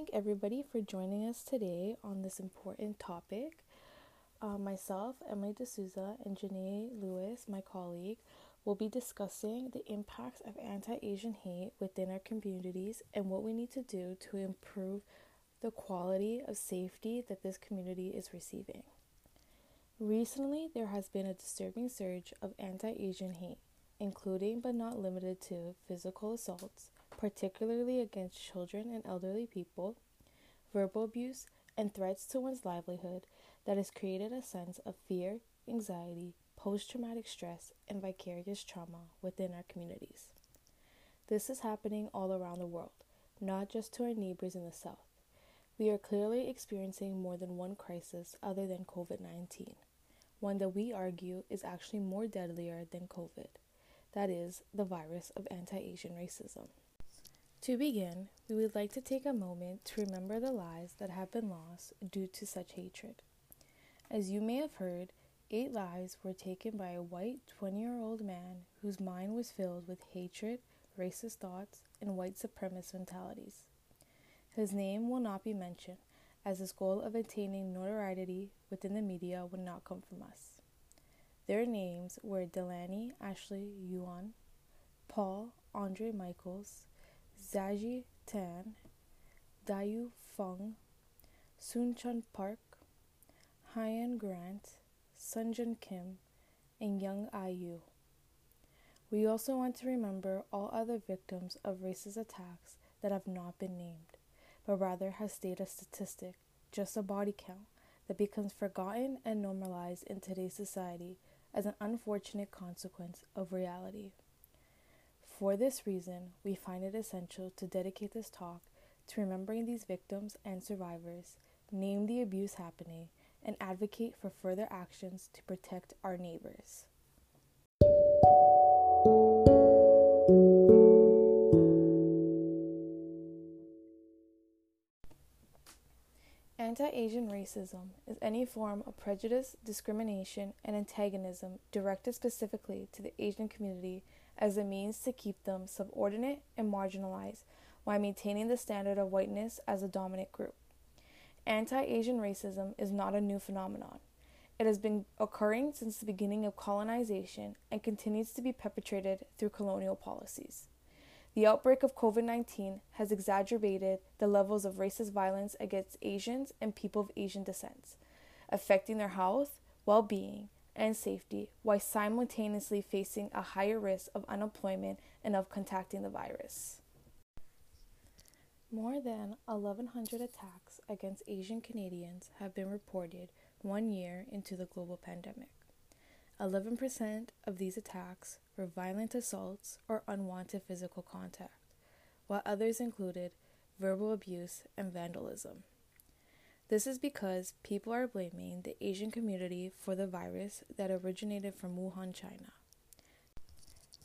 thank everybody for joining us today on this important topic. Uh, myself, Emily D'Souza, and Janae Lewis, my colleague, will be discussing the impacts of anti Asian hate within our communities and what we need to do to improve the quality of safety that this community is receiving. Recently, there has been a disturbing surge of anti Asian hate, including but not limited to physical assaults, particularly against children and elderly people, verbal abuse, and threats to one's livelihood that has created a sense of fear, anxiety, post traumatic stress, and vicarious trauma within our communities. This is happening all around the world, not just to our neighbors in the South. We are clearly experiencing more than one crisis other than COVID 19, one that we argue is actually more deadlier than COVID that is, the virus of anti Asian racism. To begin, we would like to take a moment to remember the lives that have been lost due to such hatred. As you may have heard, eight lives were taken by a white 20 year old man whose mind was filled with hatred, racist thoughts, and white supremacist mentalities. His name will not be mentioned, as his goal of attaining notoriety within the media would not come from us. Their names were Delaina Ashley Yaun, Paul Andre Michels, Xiaojie Tan, Daoyou Feng, Soon Chung Park, Hyun Grant, Suncha Kim, and Young ah Ayu. We also want to remember all other victims of racist attacks that have not been named, but rather have stayed a statistic, just a body count, that becomes forgotten and normalized in today's society as an unfortunate consequence of reality. For this reason, we find it essential to dedicate this talk to remembering these victims and survivors, name the abuse happening, and advocate for further actions to protect our neighbors. Anti Asian racism is any form of prejudice, discrimination, and antagonism directed specifically to the Asian community as a means to keep them subordinate and marginalized while maintaining the standard of whiteness as a dominant group. Anti Asian racism is not a new phenomenon. It has been occurring since the beginning of colonization and continues to be perpetrated through colonial policies. The outbreak of COVID 19 has exacerbated the levels of racist violence against Asians and people of Asian descent, affecting their health, well being, and safety while simultaneously facing a higher risk of unemployment and of contacting the virus. More than 1,100 attacks against Asian Canadians have been reported one year into the global pandemic. 11% of these attacks were violent assaults or unwanted physical contact, while others included verbal abuse and vandalism. This is because people are blaming the Asian community for the virus that originated from Wuhan, China.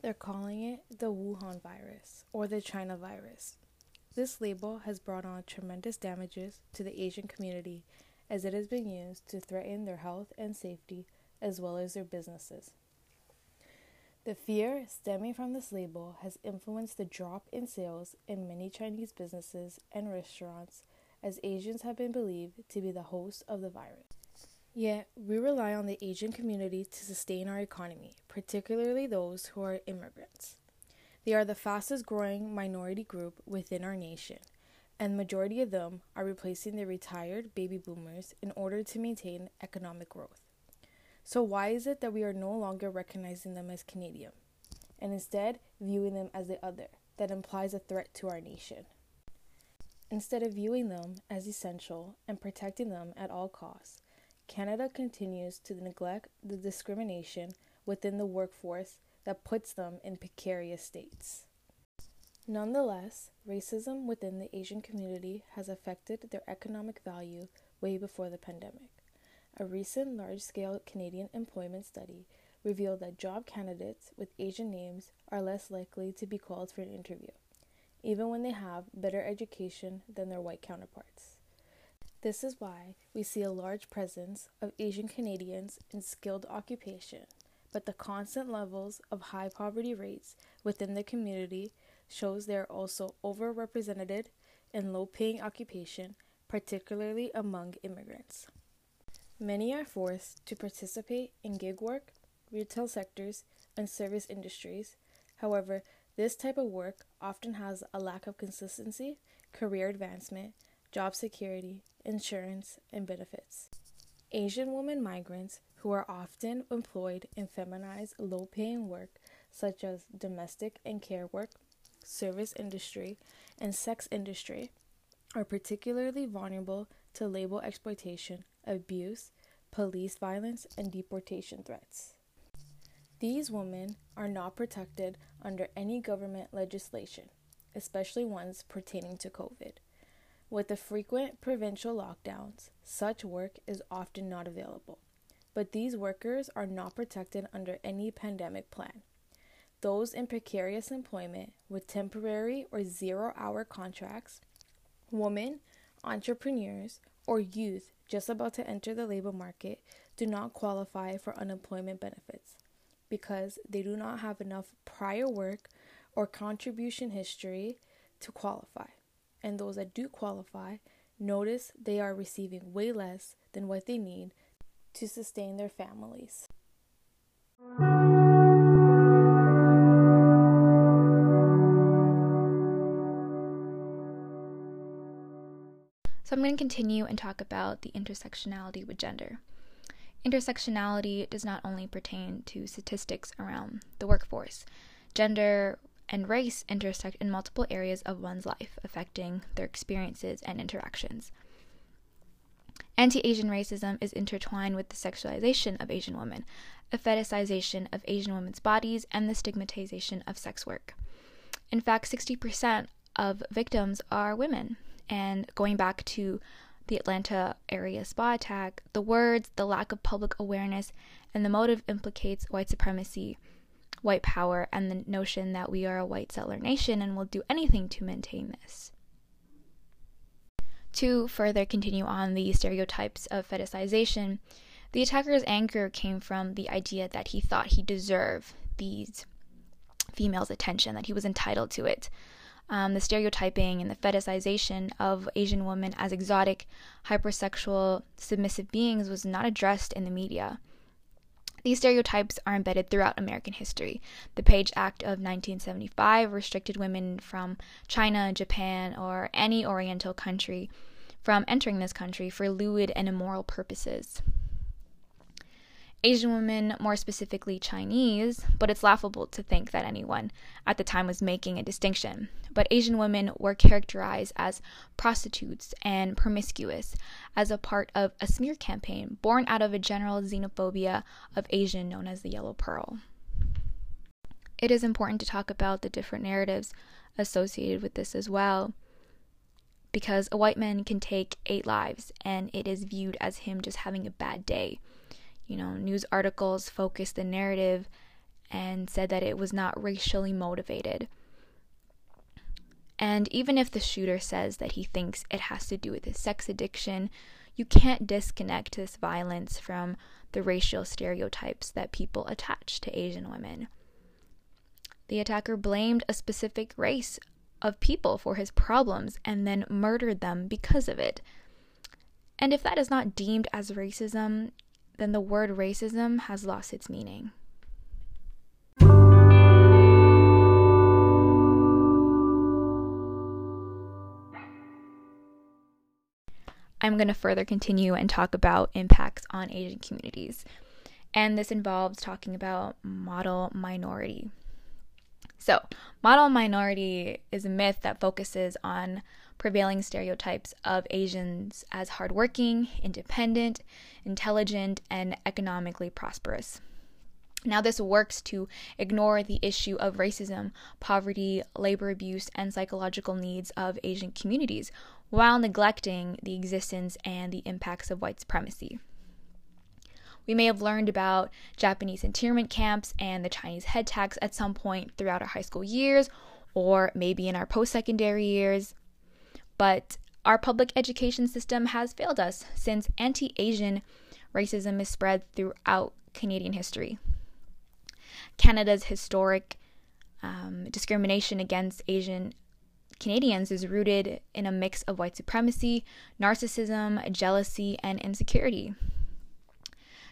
They're calling it the Wuhan virus or the China virus. This label has brought on tremendous damages to the Asian community as it has been used to threaten their health and safety as well as their businesses. The fear stemming from this label has influenced the drop in sales in many Chinese businesses and restaurants as Asians have been believed to be the host of the virus. Yet, we rely on the Asian community to sustain our economy, particularly those who are immigrants. They are the fastest growing minority group within our nation, and majority of them are replacing the retired baby boomers in order to maintain economic growth. So, why is it that we are no longer recognizing them as Canadian and instead viewing them as the other that implies a threat to our nation? Instead of viewing them as essential and protecting them at all costs, Canada continues to neglect the discrimination within the workforce that puts them in precarious states. Nonetheless, racism within the Asian community has affected their economic value way before the pandemic. A recent large scale Canadian employment study revealed that job candidates with Asian names are less likely to be called for an interview, even when they have better education than their white counterparts. This is why we see a large presence of Asian Canadians in skilled occupation, but the constant levels of high poverty rates within the community shows they are also overrepresented in low paying occupation, particularly among immigrants. Many are forced to participate in gig work, retail sectors, and service industries. However, this type of work often has a lack of consistency, career advancement, job security, insurance, and benefits. Asian women migrants who are often employed in feminized, low paying work such as domestic and care work, service industry, and sex industry are particularly vulnerable to labor exploitation, abuse, police violence, and deportation threats. These women are not protected under any government legislation, especially ones pertaining to COVID. With the frequent provincial lockdowns, such work is often not available. But these workers are not protected under any pandemic plan. Those in precarious employment with temporary or zero hour contracts, women, entrepreneurs, or youth just about to enter the labor market do not qualify for unemployment benefits because they do not have enough prior work or contribution history to qualify. And those that do qualify notice they are receiving way less than what they need to sustain their families. So, I'm going to continue and talk about the intersectionality with gender. Intersectionality does not only pertain to statistics around the workforce, gender and race intersect in multiple areas of one's life, affecting their experiences and interactions. Anti Asian racism is intertwined with the sexualization of Asian women, a fetishization of Asian women's bodies, and the stigmatization of sex work. In fact, 60% of victims are women. And going back to the Atlanta area spa attack, the words, the lack of public awareness, and the motive implicates white supremacy, white power, and the notion that we are a white settler nation and will do anything to maintain this. To further continue on the stereotypes of fetishization, the attacker's anger came from the idea that he thought he deserved these females' attention, that he was entitled to it um, the stereotyping and the fetishization of Asian women as exotic, hypersexual, submissive beings was not addressed in the media. These stereotypes are embedded throughout American history. The Page Act of 1975 restricted women from China, Japan, or any Oriental country from entering this country for lewd and immoral purposes. Asian women, more specifically Chinese, but it's laughable to think that anyone at the time was making a distinction. But Asian women were characterized as prostitutes and promiscuous as a part of a smear campaign born out of a general xenophobia of Asian known as the Yellow Peril. It is important to talk about the different narratives associated with this as well. Because a white man can take eight lives and it is viewed as him just having a bad day you know, news articles focused the narrative and said that it was not racially motivated. And even if the shooter says that he thinks it has to do with his sex addiction, you can't disconnect this violence from the racial stereotypes that people attach to Asian women. The attacker blamed a specific race of people for his problems and then murdered them because of it. And if that is not deemed as racism, then the word racism has lost its meaning. I'm going to further continue and talk about impacts on Asian communities. And this involves talking about model minority. So, model minority is a myth that focuses on prevailing stereotypes of Asians as hardworking, independent, intelligent, and economically prosperous. Now, this works to ignore the issue of racism, poverty, labor abuse, and psychological needs of Asian communities while neglecting the existence and the impacts of white supremacy. We may have learned about Japanese internment camps and the Chinese head tax at some point throughout our high school years, or maybe in our post secondary years. But our public education system has failed us since anti Asian racism is spread throughout Canadian history. Canada's historic um, discrimination against Asian Canadians is rooted in a mix of white supremacy, narcissism, jealousy, and insecurity.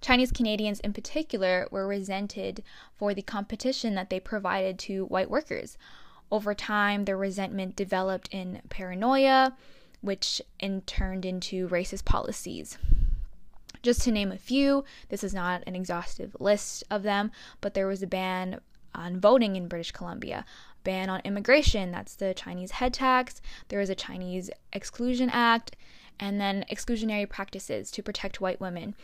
Chinese Canadians, in particular, were resented for the competition that they provided to white workers. Over time, their resentment developed in paranoia, which in turned into racist policies. Just to name a few, this is not an exhaustive list of them, but there was a ban on voting in British Columbia, ban on immigration, that's the Chinese head tax, there was a Chinese Exclusion Act, and then exclusionary practices to protect white women.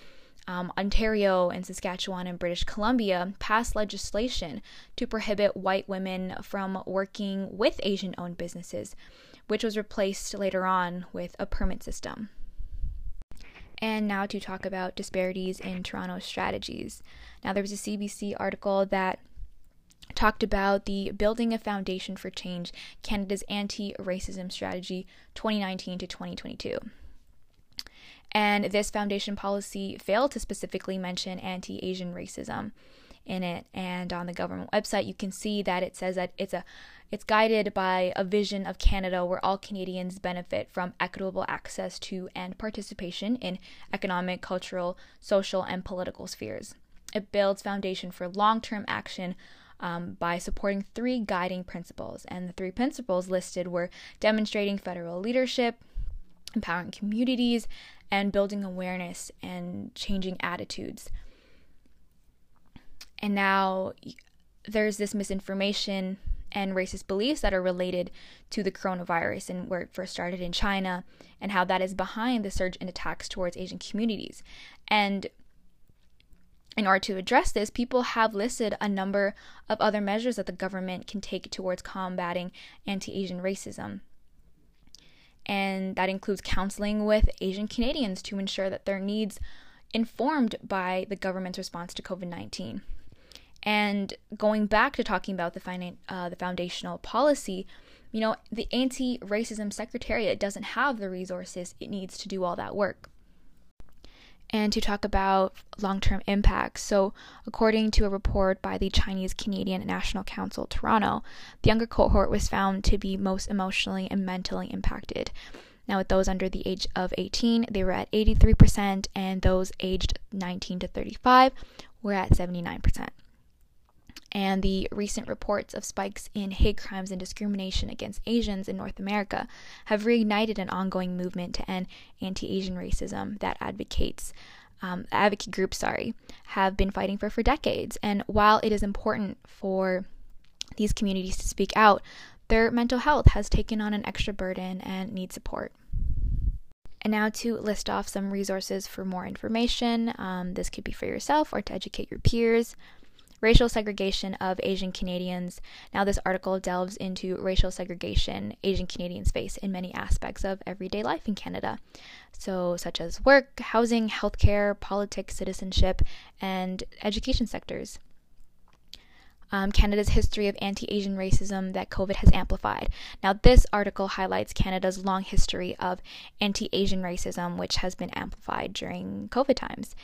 Um, Ontario and Saskatchewan and British Columbia passed legislation to prohibit white women from working with Asian owned businesses, which was replaced later on with a permit system. And now to talk about disparities in Toronto strategies. Now, there was a CBC article that talked about the Building a Foundation for Change Canada's Anti Racism Strategy 2019 to 2022. And this foundation policy failed to specifically mention anti Asian racism in it. And on the government website, you can see that it says that it's a it's guided by a vision of Canada where all Canadians benefit from equitable access to and participation in economic, cultural, social, and political spheres. It builds foundation for long-term action um, by supporting three guiding principles. And the three principles listed were demonstrating federal leadership, empowering communities, and building awareness and changing attitudes. And now there's this misinformation and racist beliefs that are related to the coronavirus and where it first started in China and how that is behind the surge in attacks towards Asian communities. And in order to address this, people have listed a number of other measures that the government can take towards combating anti Asian racism. And that includes counseling with Asian Canadians to ensure that their needs informed by the government's response to COVID 19. And going back to talking about the, finan- uh, the foundational policy, you know, the anti racism secretariat doesn't have the resources it needs to do all that work and to talk about long term impacts. So, according to a report by the Chinese Canadian National Council Toronto, the younger cohort was found to be most emotionally and mentally impacted. Now, with those under the age of 18, they were at 83%, and those aged 19 to 35 were at 79% and the recent reports of spikes in hate crimes and discrimination against Asians in North America have reignited an ongoing movement to end anti Asian racism that advocates. Um, advocate groups, sorry, have been fighting for for decades. And while it is important for these communities to speak out, their mental health has taken on an extra burden and needs support. And now to list off some resources for more information. Um, this could be for yourself or to educate your peers racial segregation of Asian Canadians. Now, this article delves into racial segregation Asian Canadians face in many aspects of everyday life in Canada, so such as work, housing, healthcare, politics, citizenship, and education sectors. Um, Canada's history of anti Asian racism that COVID has amplified. Now, this article highlights Canada's long history of anti Asian racism, which has been amplified during COVID times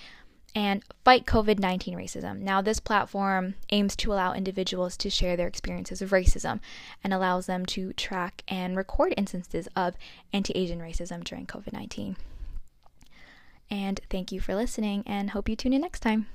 and Fight COVID 19 Racism. Now, this platform aims to allow individuals to share their experiences of racism and allows them to track and record instances of anti Asian racism during COVID 19. And thank you for listening, and hope you tune in next time.